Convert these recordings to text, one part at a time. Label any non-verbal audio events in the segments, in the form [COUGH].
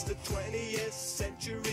It's the 20th century's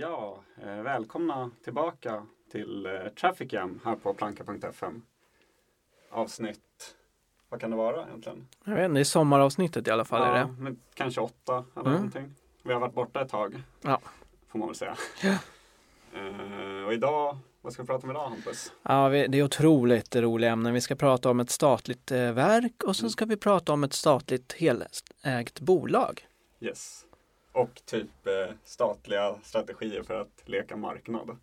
Ja, eh, välkomna tillbaka till eh, Traffic Jam här på planka.fm. Avsnitt, vad kan det vara egentligen? Jag vet inte, det är sommaravsnittet i alla fall. Är ja, det? men kanske åtta eller Mm. någonting. Vi har varit borta ett tag, Ja. får man väl säga. Ja. Eh, och idag, vad ska vi prata om idag Hampus? Ja, det är otroligt roliga ämnen. Vi ska prata om ett statligt verk och sen Mm. ska vi prata om ett statligt helägt bolag. Yes. Och typ eh, statliga strategier för att leka marknad.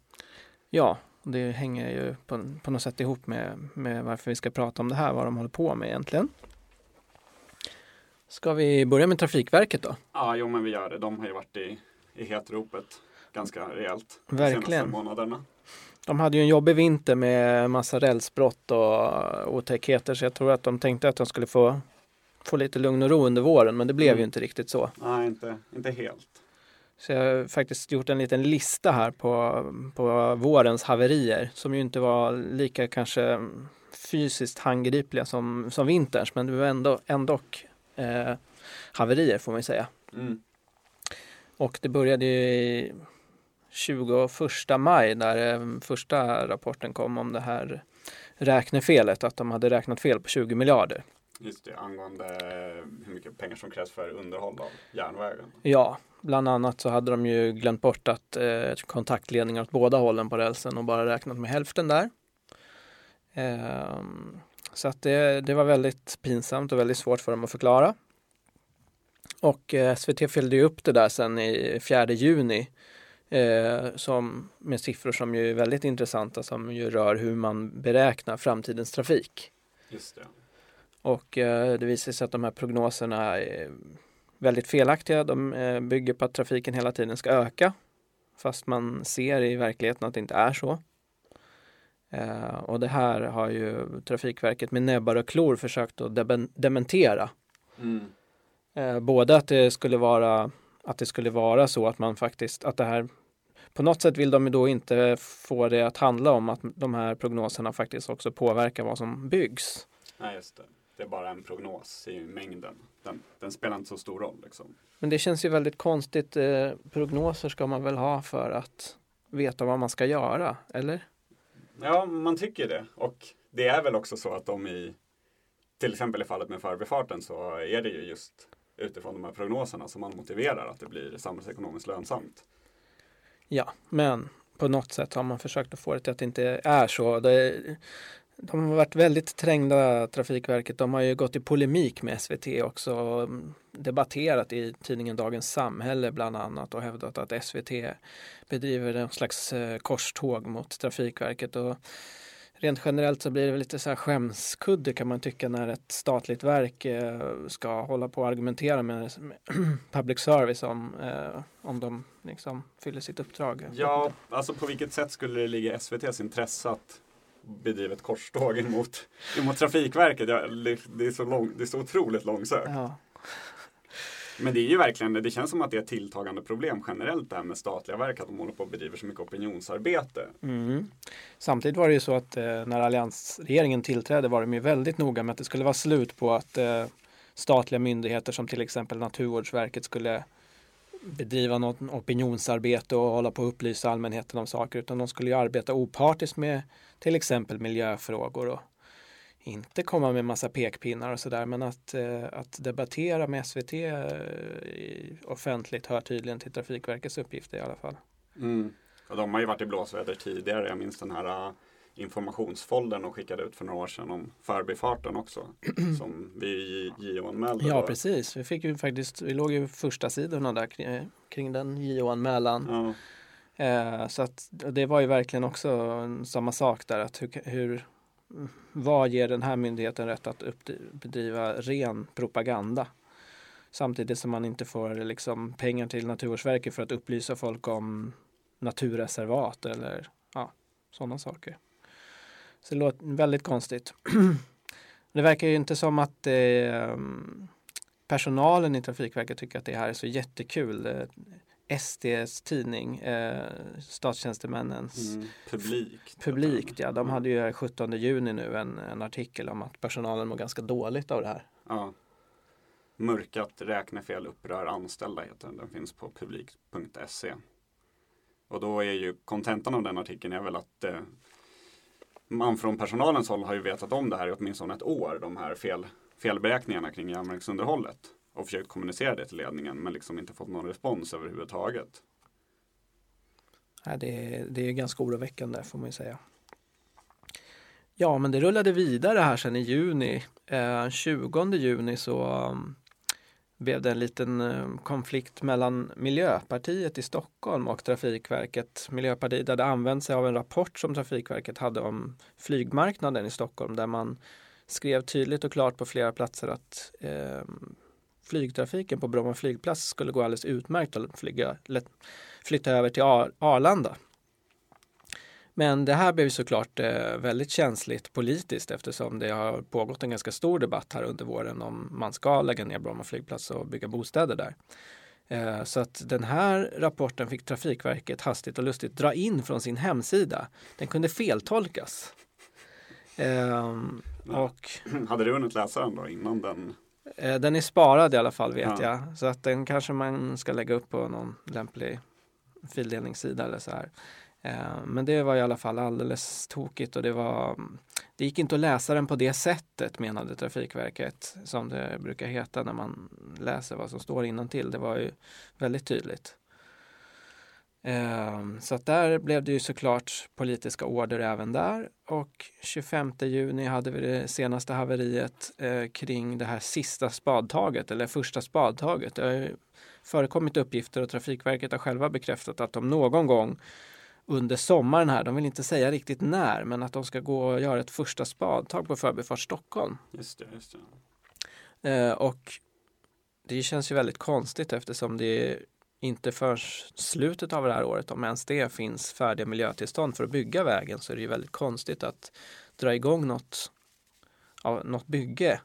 Ja, det hänger ju på, på något sätt ihop med, med varför vi ska prata om det här, vad de håller på med egentligen. Ska vi börja med Trafikverket då? Ja, jo men vi gör det. De har ju varit i, i hetropet ganska rejält de Verkligen. senaste månaderna. De hade ju en jobbig vinter med massa rälsbrott och otäckheter så jag tror att de tänkte att de skulle få, få lite lugn och ro under våren men det blev Mm. ju inte riktigt så. Nej, inte, inte helt. Så jag har faktiskt gjort en liten lista här på, på vårens haverier som ju inte var lika kanske fysiskt handgripliga som, som vinterns men det var ändå, ändå eh, haverier får man ju säga. Mm. Och det började ju i 21 maj där eh, första rapporten kom om det här räknefelet, att de hade räknat fel på 20 miljarder. Just det, angående hur mycket pengar som krävs för underhåll av järnvägen. Ja, bland annat så hade de ju glömt bort att eh, kontaktledningar åt båda hållen på rälsen och bara räknat med hälften där. Ehm, så att det, det var väldigt pinsamt och väldigt svårt för dem att förklara. Och eh, SVT fyllde ju upp det där sen i 4 juni eh, som, med siffror som ju är väldigt intressanta som ju rör hur man beräknar framtidens trafik. Just det. Och eh, det visar sig att de här prognoserna är väldigt felaktiga. De eh, bygger på att trafiken hela tiden ska öka. Fast man ser i verkligheten att det inte är så. Eh, och det här har ju Trafikverket med näbbar och klor försökt att dementera. Mm. Eh, både att det skulle vara att det skulle vara så att man faktiskt att det här på något sätt vill de då inte få det att handla om att de här prognoserna faktiskt också påverkar vad som byggs. Nej, just det. Det är bara en prognos i mängden. Den, den spelar inte så stor roll liksom. Men det känns ju väldigt konstigt. Eh, prognoser ska man väl ha för att veta vad man ska göra, eller? Ja, man tycker det. Och det är väl också så att de i, till exempel i fallet med förbifarten så är det ju just utifrån de här prognoserna som man motiverar att det blir samhällsekonomiskt lönsamt. Ja, men på något sätt har man försökt att få det till att det inte är så. Det, de har varit väldigt trängda, Trafikverket. De har ju gått i polemik med SVT också. och mm, Debatterat i tidningen Dagens Samhälle bland annat och hävdat att SVT bedriver en slags eh, korståg mot Trafikverket. Och rent generellt så blir det lite så här skämskudde kan man tycka när ett statligt verk eh, ska hålla på och argumentera med, [CLEARS THROAT] public service om, eh, om de liksom fyller sitt uppdrag. Ja, alltså på vilket sätt skulle det ligga i SVTs intresse att bedriva ett korståg [LAUGHS] emot, emot [LAUGHS] Trafikverket? Ja, det, är så lång, det är så otroligt långsökt. Ja. Men det är ju verkligen, det känns som att det är ett tilltagande problem generellt det här med statliga verk, att de håller på och bedriver så mycket opinionsarbete. Mm. Samtidigt var det ju så att eh, när alliansregeringen tillträdde var de ju väldigt noga med att det skulle vara slut på att eh, statliga myndigheter som till exempel Naturvårdsverket skulle bedriva något opinionsarbete och hålla på att upplysa allmänheten om saker utan de skulle ju arbeta opartiskt med till exempel miljöfrågor och inte komma med massa pekpinnar och sådär men att, eh, att debattera med SVT eh, offentligt hör tydligen till Trafikverkets uppgifter i alla fall. Mm. Och de har ju varit i blåsväder tidigare. Jag minns den här uh, informationsfoldern de skickade ut för några år sedan om förbifarten också. [CLEARS THROAT] som vi JO-anmälde. Ja då. precis, vi fick ju faktiskt, vi låg ju första sidorna där kring, kring den JO-anmälan. Ja. Eh, så att och det var ju verkligen också samma sak där att hur, hur vad ger den här myndigheten rätt att bedriva ren propaganda? Samtidigt som man inte får liksom pengar till Naturvårdsverket för att upplysa folk om naturreservat eller ja, sådana saker. Så det låter väldigt konstigt. [CLEARS THROAT] det verkar ju inte som att eh, personalen i Trafikverket tycker att det här är så jättekul. Eh, SDs tidning, eh, statstjänstemännens Mm. Publikt. publikt, ja, de hade ju 17 juni nu en, en artikel om att personalen mår ganska dåligt av det här. Ja. Mörkat räknefel upprör anställda heter den. Den finns på publik.se. Och då är ju kontentan av den artikeln är väl att eh, man från personalens håll har ju vetat om det här i åtminstone ett år. De här fel, felberäkningarna kring järnvägsunderhållet. Och försökt kommunicera det till ledningen men liksom inte fått någon respons överhuvudtaget. Det, är- det är ganska oroväckande får man ju säga. Ja, men det rullade vidare här sen i juni. Eh, 20 juni så blev det en liten eh, konflikt mellan Miljöpartiet i Stockholm och Trafikverket. Miljöpartiet hade använt sig av en rapport som Trafikverket hade om flygmarknaden i Stockholm där man skrev tydligt och klart på flera platser att eh, flygtrafiken på Bromma flygplats skulle gå alldeles utmärkt att flyga, flytta över till Ar- Arlanda. Men det här blev såklart eh, väldigt känsligt politiskt eftersom det har pågått en ganska stor debatt här under våren om man ska lägga ner Bromma flygplats och bygga bostäder där. Eh, så att den här rapporten fick Trafikverket hastigt och lustigt dra in från sin hemsida. Den kunde feltolkas. Ehm, och [CLEARS THROAT] Hade du hunnit läsa den då innan den? Eh, Den är sparad i alla fall vet Ja. jag. Så att den kanske man ska lägga upp på någon lämplig fildelningssida eller så här. Eh, men det var i alla fall alldeles tokigt och det var Det gick inte att läsa den på det sättet menade Trafikverket som det brukar heta när man läser vad som står till. Det var ju väldigt tydligt. Eh, så att där blev det ju såklart politiska order även där och 25 juni hade vi det senaste haveriet eh, kring det här sista spadtaget eller första spadtaget. Det har ju förekommit uppgifter och Trafikverket har själva bekräftat att de någon gång under sommaren här, de vill inte säga riktigt när, men att de ska gå och göra ett första spadtag på Förbifart Stockholm. Just det, just det. Eh, och det känns ju väldigt konstigt eftersom det inte för slutet av det här året, om ens det finns färdiga miljötillstånd för att bygga vägen så är det ju väldigt konstigt att dra igång något, ja, något bygge.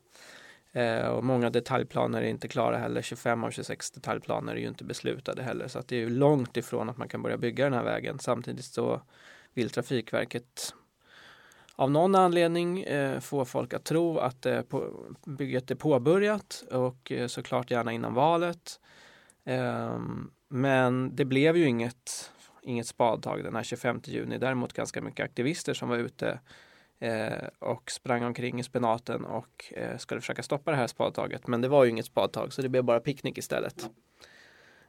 Eh, och många detaljplaner är inte klara heller. 25 av 26 detaljplaner är ju inte beslutade heller. Så att det är ju långt ifrån att man kan börja bygga den här vägen. Samtidigt så vill Trafikverket av någon anledning eh, få folk att tro att eh, på, bygget är påbörjat och eh, såklart gärna innan valet. Ehm, men det blev ju inget, inget spadtag den här 25 juni. Däremot ganska mycket aktivister som var ute eh, och sprang omkring i spenaten och eh, skulle försöka stoppa det här spadtaget. Men det var ju inget spadtag så det blev bara picknick istället.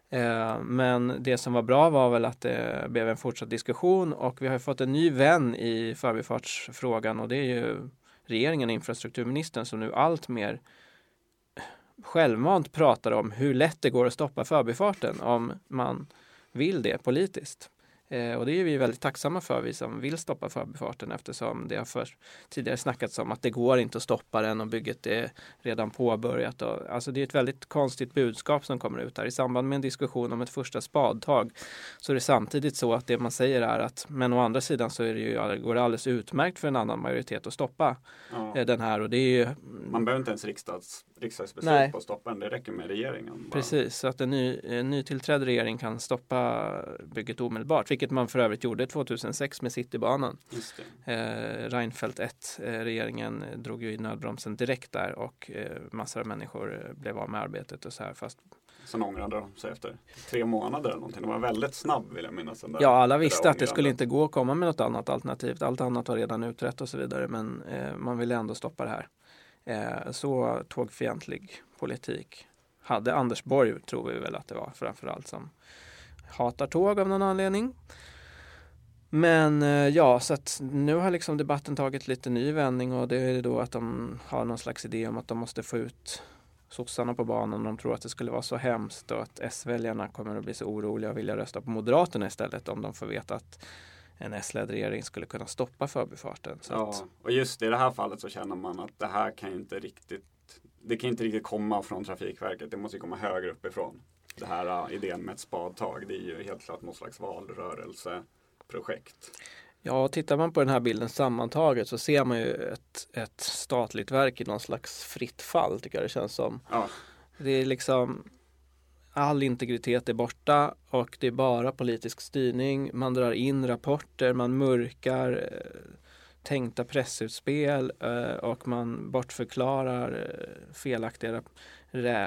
Eh, men det som var bra var väl att det blev en fortsatt diskussion och vi har fått en ny vän i förbifartsfrågan och det är ju regeringen och infrastrukturministern som nu allt mer självmant pratar om hur lätt det går att stoppa förbifarten om man vill det politiskt. Eh, och det är vi väldigt tacksamma för, vi som vill stoppa förbifarten eftersom det har för, tidigare snackats om att det går inte att stoppa den och bygget är redan påbörjat. Och, alltså det är ett väldigt konstigt budskap som kommer ut här. I samband med en diskussion om ett första spadtag så är det samtidigt så att det man säger är att men å andra sidan så är det ju, går det alldeles utmärkt för en annan majoritet att stoppa Ja. eh, den här och det är ju Man behöver inte ens riksdags, riksdagsbeslut Nej. på att stoppa den. Det räcker med regeringen. bara. Precis, så att en, ny, en nytillträdd regering kan stoppa bygget omedelbart, vilket man för övrigt gjorde 2006 med Citybanan. Just. Eh, Reinfeldt 1, eh, regeringen drog ju i nödbromsen direkt där och eh, massor av människor eh, blev av med arbetet och så här. Fast Sen ångrade de sig efter tre månader eller någonting. De var väldigt snabb vill jag minnas. Den där, ja, alla visste att det skulle inte gå att komma med något annat alternativ. Allt annat var redan utrett och så vidare, men eh, man ville ändå stoppa det här. Eh, så tågfientlig politik hade Anders Borg, tror vi väl att det var framförallt, som hatar tåg av någon anledning. Men eh, ja, så att nu har liksom debatten tagit lite ny vändning och det är då att de har någon slags idé om att de måste få ut sossarna på banan. De tror att det skulle vara så hemskt och att S-väljarna kommer att bli så oroliga och vilja rösta på Moderaterna istället om de får veta att en S-ledd regering skulle kunna stoppa förbifarten. Ja, att, och just i det här fallet så känner man att det här kan ju inte riktigt det kan inte riktigt komma från Trafikverket. Det måste ju komma högre uppifrån. Det här uh, idén med ett spadtag. Det är ju helt klart någon slags valrörelseprojekt. ja, tittar man på den här bilden sammantaget så ser man ju ett, ett statligt verk i någon slags fritt fall tycker jag det känns som. Ja, Det är liksom all integritet är borta och det är bara politisk styrning. Man drar in rapporter, man mörkar eh, tänkta pressutspel eh, och man bortförklarar eh, felaktiga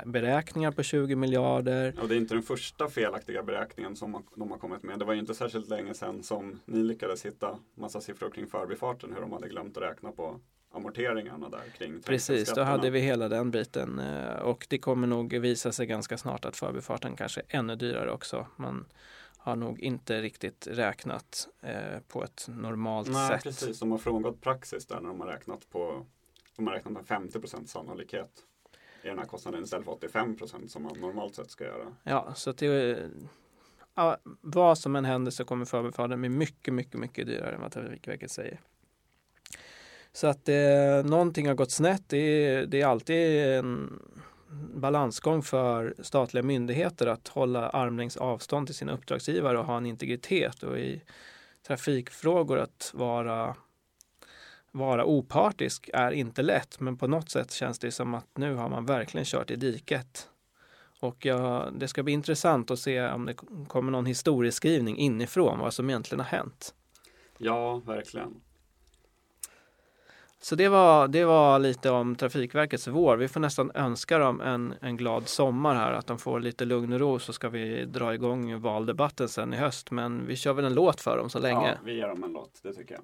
beräkningar på 20 miljarder. och det är inte den första felaktiga beräkningen som de har kommit med. Det var ju inte särskilt länge sedan som ni lyckades hitta massa siffror kring förbifarten. Hur de hade glömt att räkna på amorteringarna där kring Precis, då hade vi hela den biten eh, och det kommer nog visa sig ganska snart att förbifarten kanske är ännu dyrare också. Man har nog inte riktigt räknat eh, på ett normalt Nej, sätt. precis. De har frångått praxis där när de har räknat på de har räknat med 50% sannolikhet i den här kostnaden istället för 85% som man normalt sett ska göra. Ja, så att det, ja, vad som än händer så kommer förbifarten bli mycket, mycket, mycket dyrare än vad Trafikverket säger. Så att eh, någonting har gått snett. Det är, det är alltid en balansgång för statliga myndigheter att hålla armlängds avstånd till sina uppdragsgivare och ha en integritet och i trafikfrågor att vara vara opartisk är inte lätt men på något sätt känns det som att nu har man verkligen kört i diket. Och ja, det ska bli intressant att se om det kommer någon historieskrivning inifrån vad som egentligen har hänt. Ja, verkligen. Så det var, det var lite om Trafikverkets vår. Vi får nästan önska dem en, en glad sommar här, att de får lite lugn och ro så ska vi dra igång valdebatten sen i höst. Men vi kör väl en låt för dem så länge. Ja, vi ger dem en låt, det tycker jag.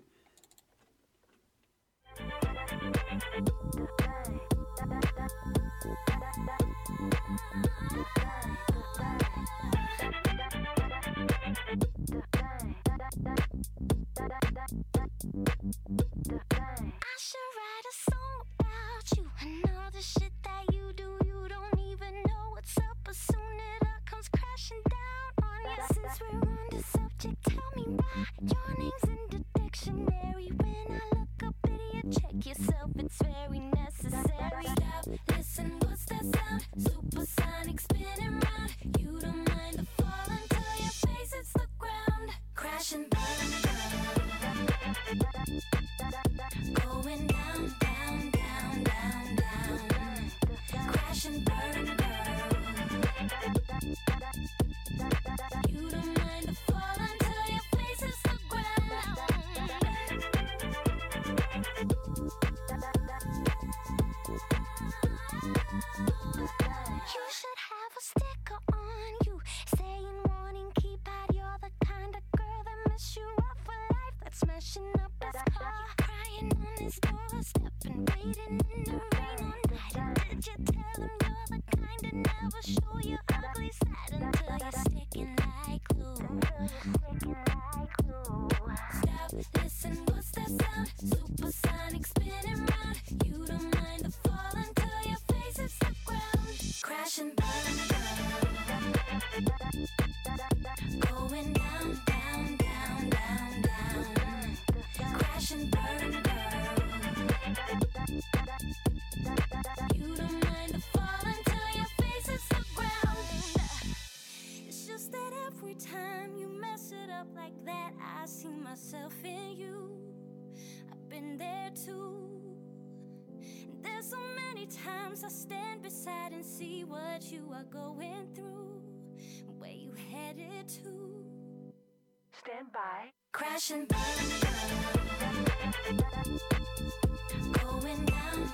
Soon I stand beside and see what you are going through, where you headed to. Stand by. Crash and burn, going down,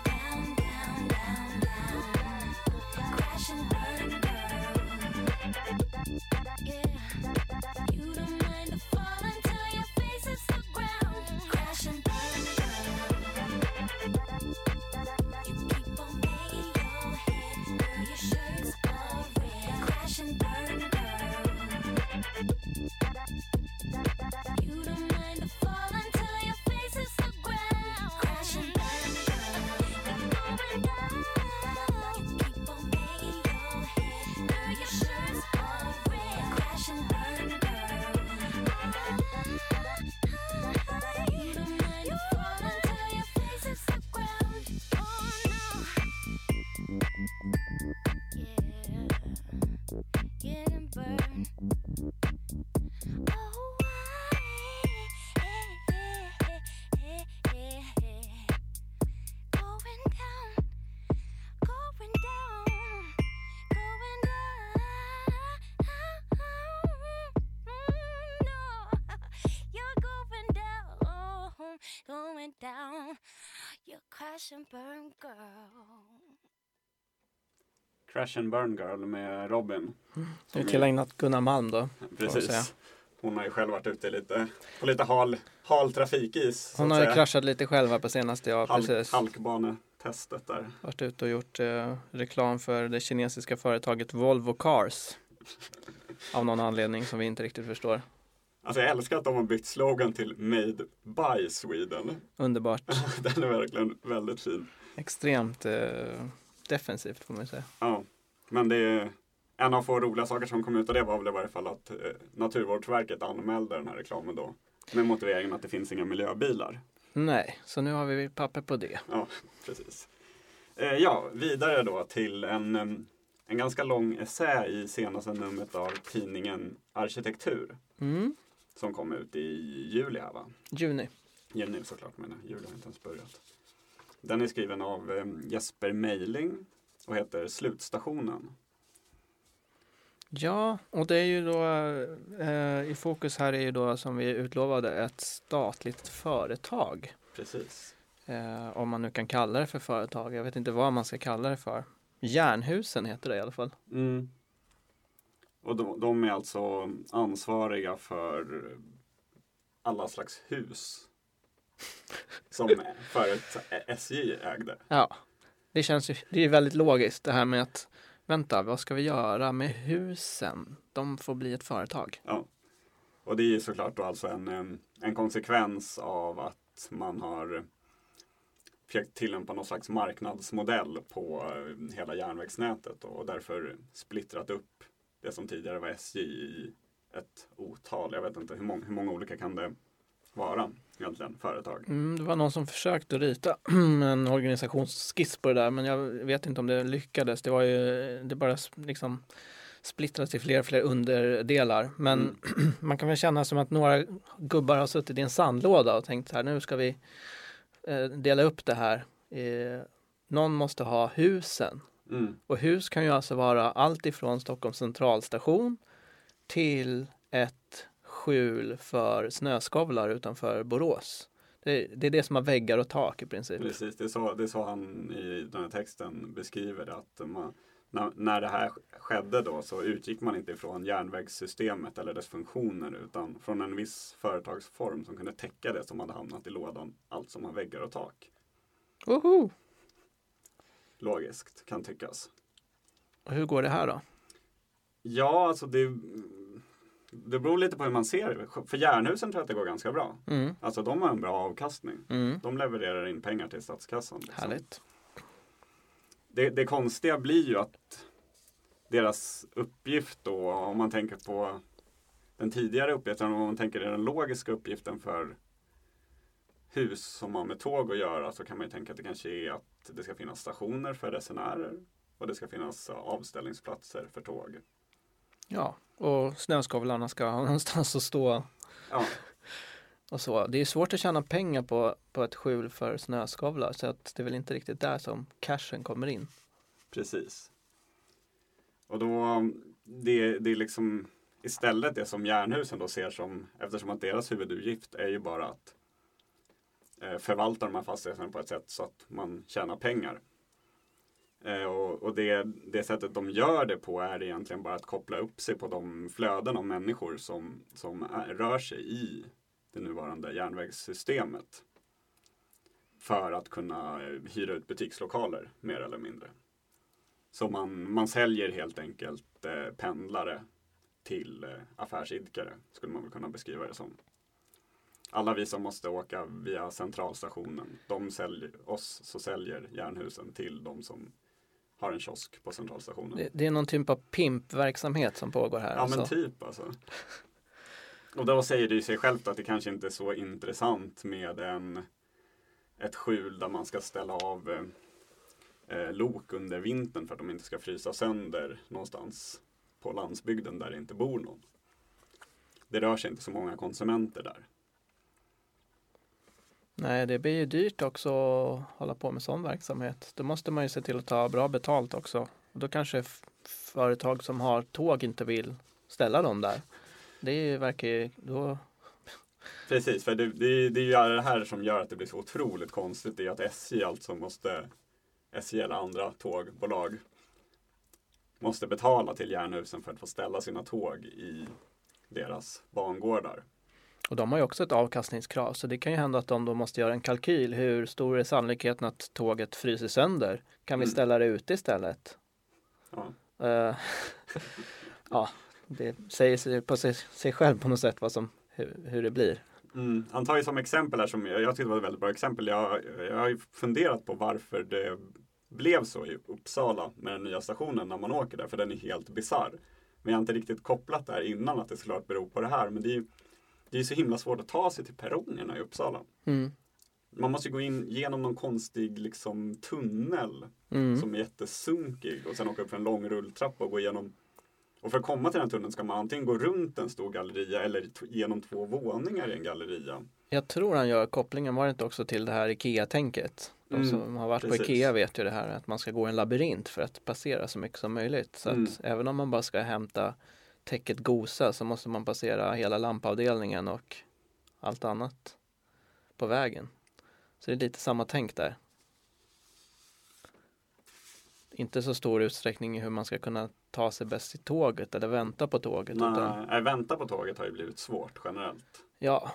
going down. You crash and burn, girl. Crash and Burn Girl med Robin. Det är tillägnat Gunnar Malm då. Precis. Hon har ju själv varit ute lite, på lite hal, hal trafikis. Hon har ju kraschat lite själv här på senaste, ja Halk, precis. halkbanetestet där. Varit ute och gjort eh, reklam för det kinesiska företaget Volvo Cars. Av någon anledning som vi inte riktigt förstår. Alltså jag älskar att de har bytt slogan till Made by Sweden. Underbart. [LAUGHS] Den är verkligen väldigt fin. Extremt eh, defensivt får man säga. Ja, men det är en av få roliga saker som kom ut av det var väl i varje fall att eh, Naturvårdsverket anmälde den här reklamen då. Med motiveringen att det finns inga miljöbilar. Nej, så nu har vi papper på det. Ja, [LAUGHS] precis. Eh, ja, vidare då till en, em, en ganska lång essä i senaste numret av tidningen Arkitektur. Mm. Som kom ut i juli här va? Juni. Juni såklart men juli har inte ens börjat. Den är skriven av em, Jesper Meiling och heter Slutstationen. Ja, och det är ju då eh, i fokus här är ju då som vi utlovade ett statligt företag. Precis. Eh, om man nu kan kalla det för företag. Jag vet inte vad man ska kalla det för. Järnhusen heter det i alla fall. Mm. Och de, de är alltså ansvariga för alla slags hus. Som [LAUGHS] förut SJ ägde. Ja, det känns ju, det är väldigt logiskt det här med att vänta, vad ska vi göra med husen? De får bli ett företag. Ja. Och det är ju såklart då alltså en, en konsekvens av att man har försökt tillämpa någon slags marknadsmodell på eh, hela järnvägsnätet och därför splittrat upp det som tidigare var SJ i ett otal. Jag vet inte hur många, hur många olika kan det vara egentligen, företag. Mm, det var någon som försökte rita [CLEARS THROAT] en organisationsskiss på det där men jag vet inte om det lyckades. Det var ju, det bara liksom splittrades till fler och fler underdelar. Men [CLEARS THROAT] man kan väl känna som att några gubbar har suttit i en sandlåda och tänkt så här nu ska vi eh, dela upp det här. Eh, någon måste ha husen. Mm. Och hus kan ju alltså vara allt ifrån Stockholms centralstation till ett skjul för snöskovlar utanför Borås. Det, det är det som har väggar och tak i princip. Precis, det är, så, det är så han i den här texten beskriver det. Att man, när, när det här skedde då så utgick man inte ifrån järnvägssystemet eller dess funktioner utan från en viss företagsform som kunde täcka det som hade hamnat i lådan. Allt som har väggar och tak. Woho! Logiskt kan tyckas. Och hur går det här då? Ja, alltså det, det beror lite på hur man ser det. För järnhusen tror jag att det går ganska bra. Mm. Alltså de har en bra avkastning. Mm. De levererar in pengar till statskassan. liksom. Härligt. det, det konstiga blir ju att deras uppgift då, om man tänker på den tidigare uppgiften, om man tänker den logiska uppgiften för hus som har med tåg att göra så kan man ju tänka att det kanske är att det ska finnas stationer för resenärer och det ska finnas avställningsplatser för tåg. Ja, och snöskovlarna ska ha [LAUGHS] någonstans att stå. Ja, [LAUGHS] och så. Det är svårt att tjäna pengar på, på ett skjul för snöskavlar så att det är väl inte riktigt där som cashen kommer in. Precis. Och då, det, det är liksom istället det som Jernhusen då ser som, eftersom att deras huvudutgift är ju bara att Eh, förvalta de här fastigheterna på ett sätt så att man tjänar pengar. Eh, och och det, det sättet de gör det på är egentligen bara att koppla upp sig på de flöden av människor som, som är, rör sig i det nuvarande järnvägssystemet. För att kunna hyra ut butikslokaler mer eller mindre. Så man, man säljer helt enkelt eh, pendlare till eh, affärsidkare, skulle man väl kunna beskriva det som. Alla vi som måste åka via centralstationen, de säljer, oss så säljer Jernhusen till de som har en kiosk på centralstationen. Det, det är någon typ av pimpverksamhet som pågår här. Ja men alltså. typ alltså. Och då säger det ju sig självt att det kanske inte är så intressant med en, ett skjul där man ska ställa av eh, eh, lok under vintern för att de inte ska frysa sönder någonstans på landsbygden där det inte bor någon. Det rör sig inte så många konsumenter där. Nej, det blir ju dyrt också att hålla på med sån verksamhet. Då måste man ju se till att ta bra betalt också. Och då kanske företag som har tåg inte vill ställa dem där. Det verkar ju, då, [LAUGHS] Precis, för det, det, det är ju det här som gör att det blir så otroligt konstigt. Det är att SJ alltså måste, SJ eller andra tågbolag, måste betala till Jernhusen för att få ställa sina tåg i deras bangårdar och de har ju också ett avkastningskrav. Så det kan ju hända att de då måste göra en kalkyl. Hur stor är sannolikheten att tåget fryser sönder? Kan vi Mm. ställa det ute istället? Ja. Eh, [LAUGHS] ja, det säger sig på sig, sig själv på något sätt vad som, hur, hur det blir. Mm. Han tar ju som exempel här som jag, jag tyckte var ett väldigt bra exempel. Jag, jag har ju funderat på varför det blev så i Uppsala med den nya stationen när man åker där, för den är helt bizarr. Men jag har inte riktigt kopplat det här innan att det såklart beror på det här. Men det är det är så himla svårt att ta sig till perrongerna i Uppsala. Mm. Man måste gå in genom någon konstig liksom, tunnel Mm. som är jättesunkig och sen åka upp för en lång rulltrappa och gå igenom och för att komma till den tunneln ska man antingen gå runt en stor galleria eller genom två våningar i en galleria. Jag tror han gör kopplingen, var det inte också till det här IKEA-tänket? De Mm, som har varit precis. på IKEA vet ju det här att man ska gå en labyrint för att passera så mycket som möjligt. Så Mm. att även om man bara ska hämta täcket Gosa så måste man passera hela lampavdelningen och allt annat på vägen. Så det är lite samma tänk där. Inte så stor utsträckning i hur man ska kunna ta sig bäst i tåget eller vänta på tåget. Utan, Nej, nej, vänta på tåget har ju blivit svårt generellt. ja,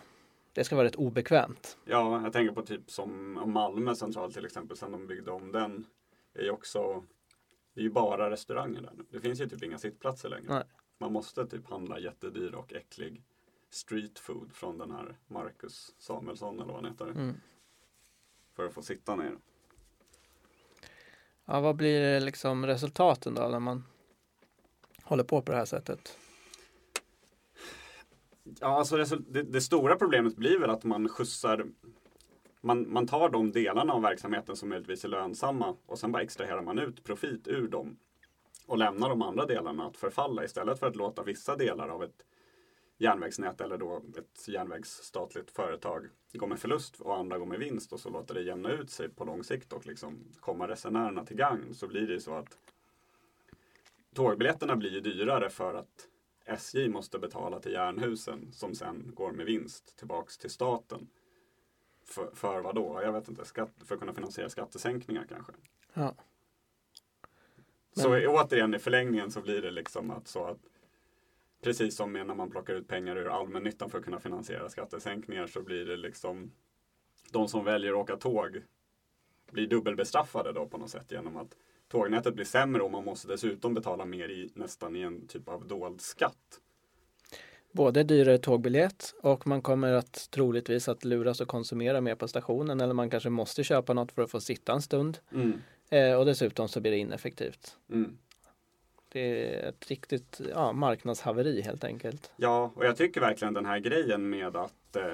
det ska vara rätt obekvämt. Ja, jag tänker på typ som Malmö central till exempel, sen de byggde om den. Det är ju också, det är ju bara restauranger där nu. Det finns ju typ inga sittplatser längre. Nej. Man måste typ handla jättedyr och äcklig street food från den här Marcus Samuelsson eller vad han heter. Mm. För att få sitta ner. Ja, vad blir liksom resultaten då när man håller på på det här sättet? Ja, alltså det, det, stora problemet blir väl att man skjutsar man, man tar de delarna av verksamheten som möjligtvis är lönsamma och sen bara extraherar man ut profit ur dem och lämna de andra delarna att förfalla istället för att låta vissa delar av ett järnvägsnät eller då ett järnvägsstatligt företag gå med förlust och andra går med vinst och så låter det jämna ut sig på lång sikt och liksom komma resenärerna till gagn så blir det ju så att tågbiljetterna blir ju dyrare för att SJ måste betala till Jernhusen som sen går med vinst tillbaks till staten. För, för vad då? Jag vet inte. Skatt, för att kunna finansiera skattesänkningar kanske. Ja. Så Men- återigen i förlängningen så blir det liksom att så att precis som när man plockar ut pengar ur allmännyttan för att kunna finansiera skattesänkningar så blir det liksom de som väljer att åka tåg blir dubbelbestraffade då på något sätt genom att tågnätet blir sämre och man måste dessutom betala mer i nästan i en typ av dold skatt. Både dyrare tågbiljett och man kommer att troligtvis att luras och konsumera mer på stationen eller man kanske måste köpa något för att få sitta en stund. Eh, och dessutom så blir det ineffektivt. Mm. Det är ett riktigt ja, marknadshaveri helt enkelt. Ja, och jag tycker verkligen den här grejen med att eh,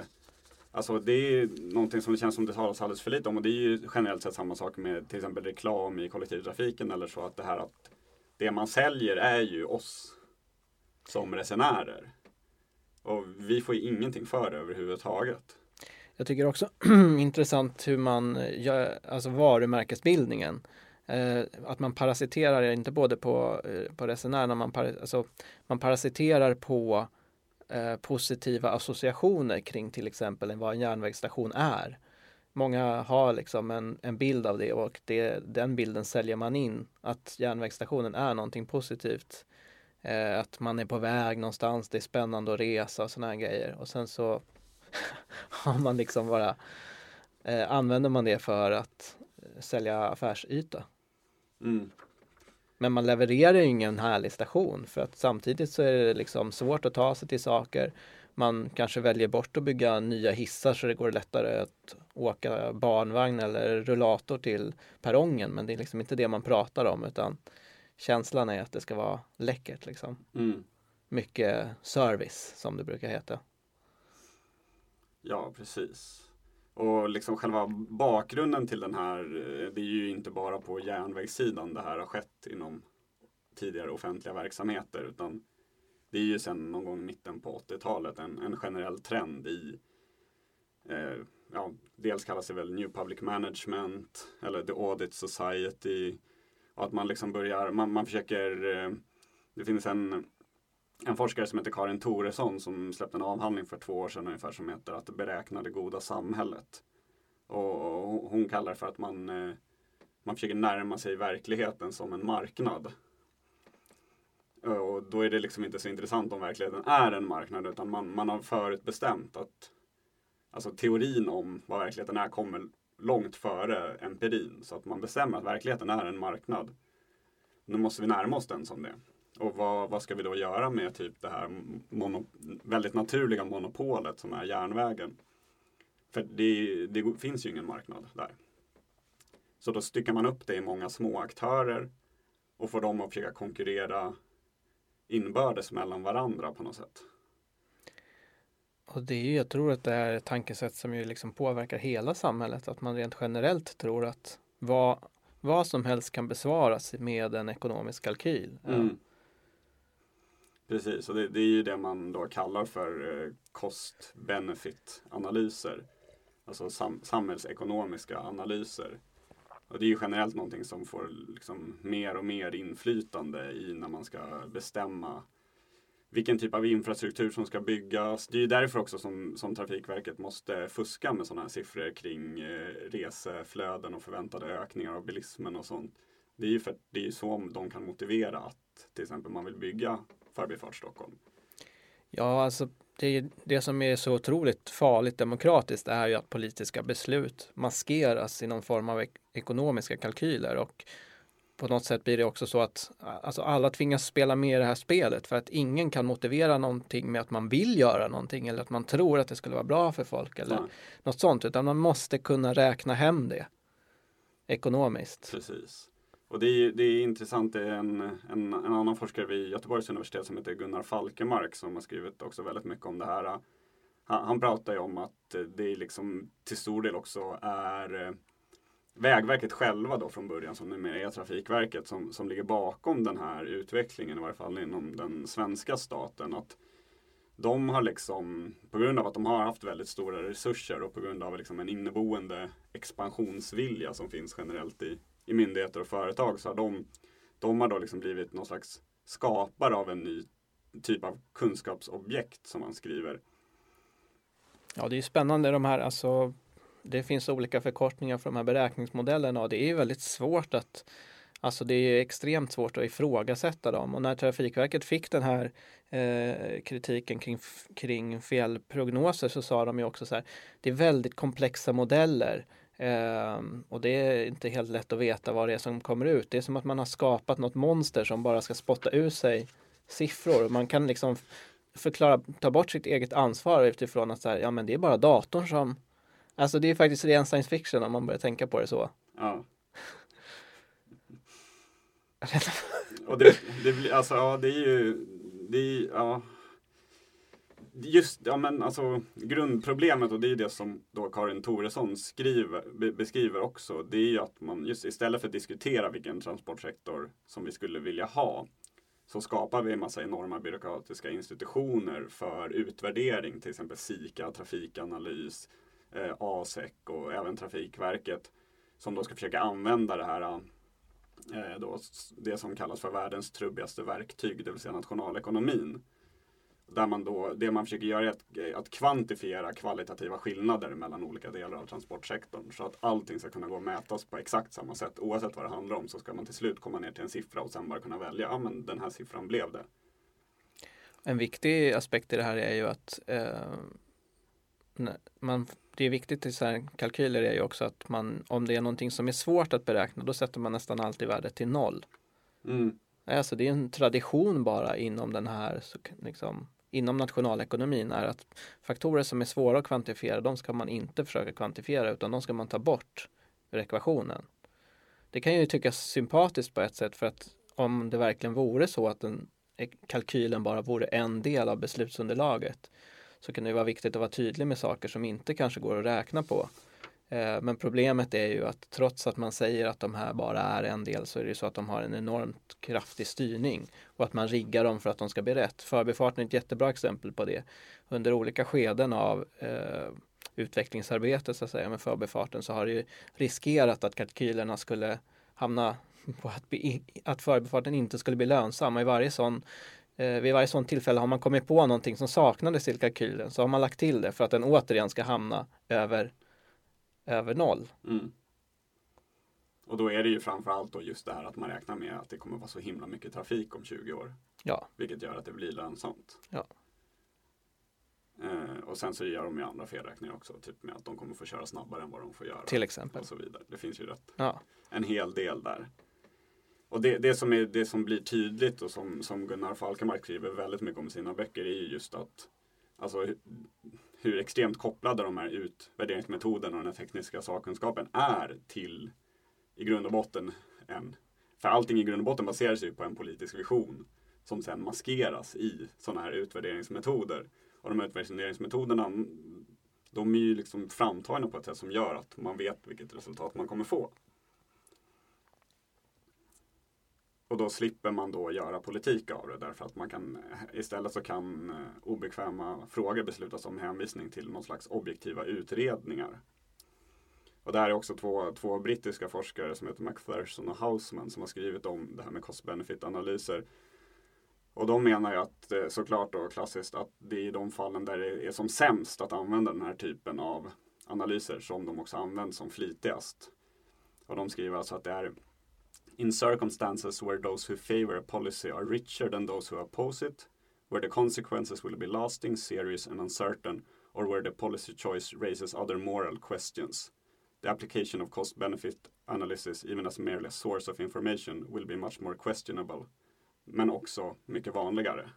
Alltså det är någonting som det känns som det talas alldeles för lite om och det är ju generellt sett samma sak med till exempel reklam i kollektivtrafiken eller så att det här att det man säljer är ju oss som resenärer. Och vi får ju ingenting för det överhuvudtaget. Jag tycker också [CLEARS THROAT] intressant hur man eh, gör, alltså varumärkesbildningen. Eh, att man parasiterar inte både på, eh, på resenärerna, man, par, alltså, man parasiterar på eh, positiva associationer kring till exempel vad en järnvägsstation är. Många har liksom en, en bild av det och det, den bilden säljer man in. Att järnvägsstationen är någonting positivt. Eh, att man är på väg någonstans, det är spännande att resa och sådana grejer. Och sen så [LAUGHS] har man liksom bara eh, använder man det för att eh, sälja affärsyta. Mm. Men man levererar ju ingen härlig station för att samtidigt så är det liksom svårt att ta sig till saker. Man kanske väljer bort att bygga nya hissar så det går lättare att åka barnvagn eller rullator till perrongen. Men det är liksom inte det man pratar om utan känslan är att det ska vara läckert liksom. Mm. Mycket service som det brukar heta. Ja, precis. Och liksom själva bakgrunden till den här, eh, det är ju inte bara på järnvägssidan det här har skett inom tidigare offentliga verksamheter utan det är ju sedan någon gång i mitten på 80-talet en, en generell trend i eh, ja, dels kallas det väl New Public Management eller The Audit Society och att man liksom börjar, man, man försöker eh, det finns en en forskare som heter Karin Toresson som släppte en avhandling för två år sedan ungefär som heter att beräkna det goda samhället. Och hon kallar det för att man, eh, man försöker närma sig verkligheten som en marknad. Och då är det liksom inte så intressant om verkligheten är en marknad utan man, man har förutbestämt att alltså teorin om vad verkligheten är kommer långt före empirin. Så att man bestämmer att verkligheten är en marknad. Nu måste vi närma oss den som det. Och vad, vad ska vi då göra med typ det här mono, väldigt naturliga monopolet som är järnvägen? För det, det finns ju ingen marknad där. Så då styckar man upp det i många små aktörer och får dem att försöka konkurrera inbördes mellan varandra på något sätt. Och det är ju, jag tror att det är ett tankesätt som ju liksom påverkar hela samhället. Att man rent generellt tror att vad, vad som helst kan besvaras med en ekonomisk kalkyl. Mm. Precis, och det, det är ju det man då kallar för eh, cost-benefit-analyser. Alltså sam samhällsekonomiska analyser. Och det är ju generellt någonting som får liksom mer och mer inflytande i när man ska bestämma vilken typ av infrastruktur som ska byggas. Det är ju därför också som, som Trafikverket måste fuska med sådana här siffror kring eh, reseflöden och förväntade ökningar av bilismen och sånt. Det är ju för det är så de kan motivera att till exempel man vill bygga Förbifart Stockholm. Ja, alltså det, det som är så otroligt farligt demokratiskt är ju att politiska beslut maskeras i någon form av ek ekonomiska kalkyler och på något sätt blir det också så att alltså alla tvingas spela med i det här spelet för att ingen kan motivera någonting med att man vill göra någonting eller att man tror att det skulle vara bra för folk eller Nej. något sånt utan man måste kunna räkna hem det ekonomiskt. Precis. Och det är, det är intressant, det är en, en, en annan forskare vid Göteborgs universitet som heter Gunnar Falkemark som har skrivit också väldigt mycket om det här. Han, han pratar ju om att det är liksom till stor del också är eh, Vägverket själva då från början som numera är Trafikverket som, som ligger bakom den här utvecklingen i varje fall inom den svenska staten. Att de har liksom, på grund av att de har haft väldigt stora resurser och på grund av liksom en inneboende expansionsvilja som finns generellt i, i myndigheter och företag så har de, de har då liksom blivit någon slags skapare av en ny typ av kunskapsobjekt som man skriver. Ja, det är spännande de här, alltså det finns olika förkortningar för de här beräkningsmodellerna och det är väldigt svårt att Alltså det är extremt svårt att ifrågasätta dem och när Trafikverket fick den här eh, kritiken kring, kring felprognoser så sa de ju också så här Det är väldigt komplexa modeller eh, och det är inte helt lätt att veta vad det är som kommer ut. Det är som att man har skapat något monster som bara ska spotta ur sig siffror. Man kan liksom förklara, ta bort sitt eget ansvar utifrån att så här, ja men det är bara datorn som Alltså det är faktiskt ren science fiction om man börjar tänka på det så. Ja. [LAUGHS] Och det, det blir, alltså ja det är ju, det är, ja. Just, ja men alltså grundproblemet och det är det som då Karin Toresson skriver, beskriver också. Det är ju att man just istället för att diskutera vilken transportsektor som vi skulle vilja ha. så skapar vi en massa enorma byråkratiska institutioner för utvärdering, till exempel SIKA, Trafikanalys, eh, ASEC och även Trafikverket som då ska försöka använda det här eh, då, det som kallas för världens trubbigaste verktyg, det vill säga nationalekonomin. Där man då, det man försöker göra är att, att kvantifiera kvalitativa skillnader mellan olika delar av transportsektorn. Så att allting ska kunna gå att mätas på exakt samma sätt. Oavsett vad det handlar om så ska man till slut komma ner till en siffra och sen bara kunna välja, ja men den här siffran blev det. En viktig aspekt i det här är ju att eh, man, det är viktigt i så här kalkyler är ju också att man, om det är någonting som är svårt att beräkna, då sätter man nästan alltid värdet till noll. Mm. Alltså det är en tradition bara inom den här, liksom, inom nationalekonomin är att faktorer som är svåra att kvantifiera, de ska man inte försöka kvantifiera utan de ska man ta bort ur ekvationen. Det kan ju tyckas sympatiskt på ett sätt för att om det verkligen vore så att den, e-, kalkylen bara vore en del av beslutsunderlaget så kan det vara viktigt att vara tydlig med saker som inte kanske går att räkna på. Eh, men problemet är ju att trots att man säger att de här bara är en del så är det ju så att de har en enormt kraftig styrning och att man riggar dem för att de ska bli rätt. Förbifarten är ett jättebra exempel på det. Under olika skeden av eh, utvecklingsarbetet så att säga med förbifarten så har det ju riskerat att kalkylerna skulle hamna på att, bli, att förbifarten inte skulle bli lönsam. Och i varje sån eh, vid varje sådant tillfälle har man kommit på någonting som saknades i kalkylen så har man lagt till det för att den återigen ska hamna över över noll. Mm. Och då är det ju framförallt då just det här att man räknar med att det kommer vara så himla mycket trafik om 20 år. Ja. Vilket gör att det blir lönsamt. Ja. Eh, och sen så gör de ju andra felräkningar också. Typ med att de kommer få köra snabbare än vad de får göra. Till exempel. Och så vidare. Det finns ju rätt Ja. en hel del där. Och det, det, som, är, det som blir tydligt och som, som Gunnar Falkenmark skriver väldigt mycket om i sina böcker är ju just att alltså, hur, extremt kopplade de här utvärderingsmetoderna och den tekniska sakkunskapen är till i grund och botten en för allting i grund och botten baseras ju på en politisk vision som sen maskeras i sådana här utvärderingsmetoder. Och de här utvärderingsmetoderna de är ju liksom framtagna på ett sätt som gör att man vet vilket resultat man kommer få. Och då slipper man då göra politik av det därför att man kan istället så kan eh, obekväma frågor beslutas om hänvisning till någon slags objektiva utredningar. Och det här är också två, två brittiska forskare som heter McPherson och Hausman som har skrivit om det här med cost-benefit-analyser. Och de menar ju att eh, såklart då klassiskt att det är i de fallen där det är som sämst att använda den här typen av analyser som de också används som flitigast. Och de skriver alltså att det är in circumstances where those who favor a policy are richer than those who oppose it, where the consequences will be lasting, serious and uncertain, or where the policy choice raises other moral questions. The application of cost benefit analysis, even as merely a source of information, will be much more questionable. Men också mycket vanligare.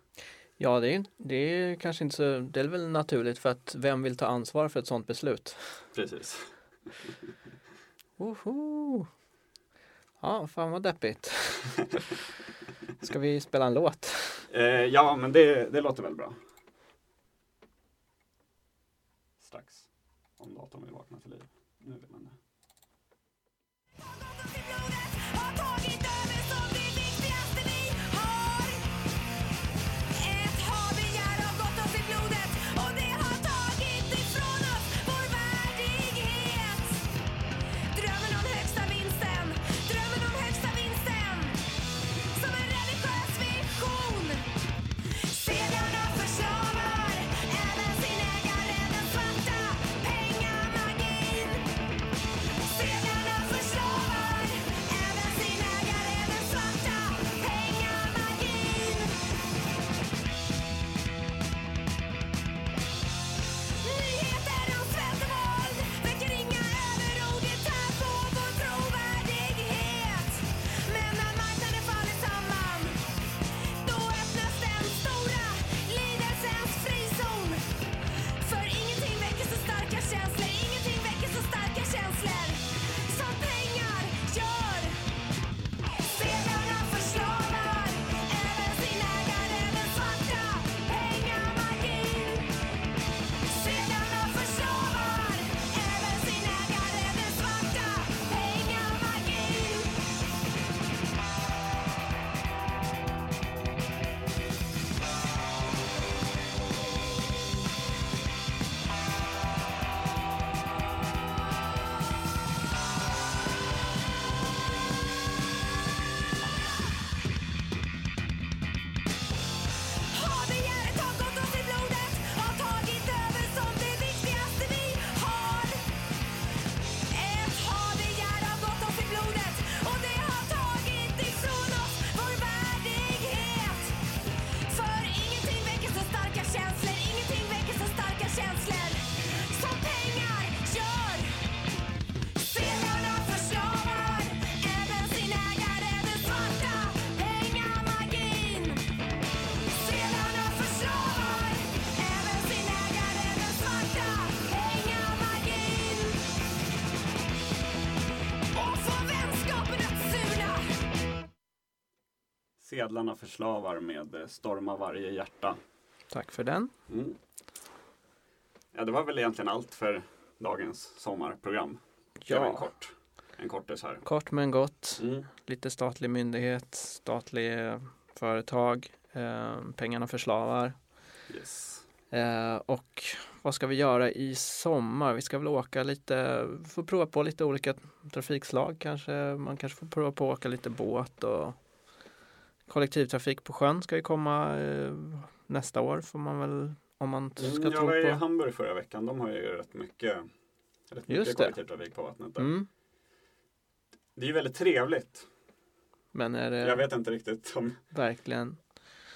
Ja, det är, det är kanske inte så, det är väl naturligt för att vem vill ta ansvar för ett sådant beslut? Precis. Woho! Ja, fan vad deppigt. [LAUGHS] Ska vi spela en låt? Eh, ja, men det, det låter väl bra. Strax. Om datorn vill vakna till liv. Nu vill som det Sedlarna förslavar med eh, Storma varje hjärta. Tack för den. Mm. Ja, det var väl egentligen allt för dagens sommarprogram. Var en Ja, kort. En kortis här. kort men gott. Mm. Lite statlig myndighet, statlig eh, företag, eh, pengarna förslavar. Yes. Eh, och vad ska vi göra i sommar? Vi ska väl åka lite, få prova på lite olika trafikslag kanske. Man kanske får prova på att åka lite båt och kollektivtrafik på sjön ska ju komma eh, nästa år får man väl om man ska Mm, jag tro var i på. Hamburg förra veckan. De har ju rätt mycket, rätt Just mycket det. kollektivtrafik på vattnet. Där. Mm, Det är ju väldigt trevligt. men är det Jag vet inte riktigt om... verkligen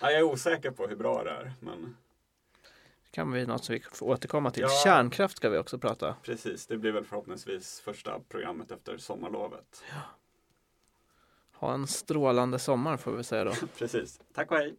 Ja, jag är osäker på hur bra det är. Men kan vi något som vi får återkomma till. Ja. Kärnkraft ska vi också prata. precis, det blir väl förhoppningsvis första programmet efter sommarlovet. Ha en strålande sommar får vi säga då. [LAUGHS] Precis. Tack och hej!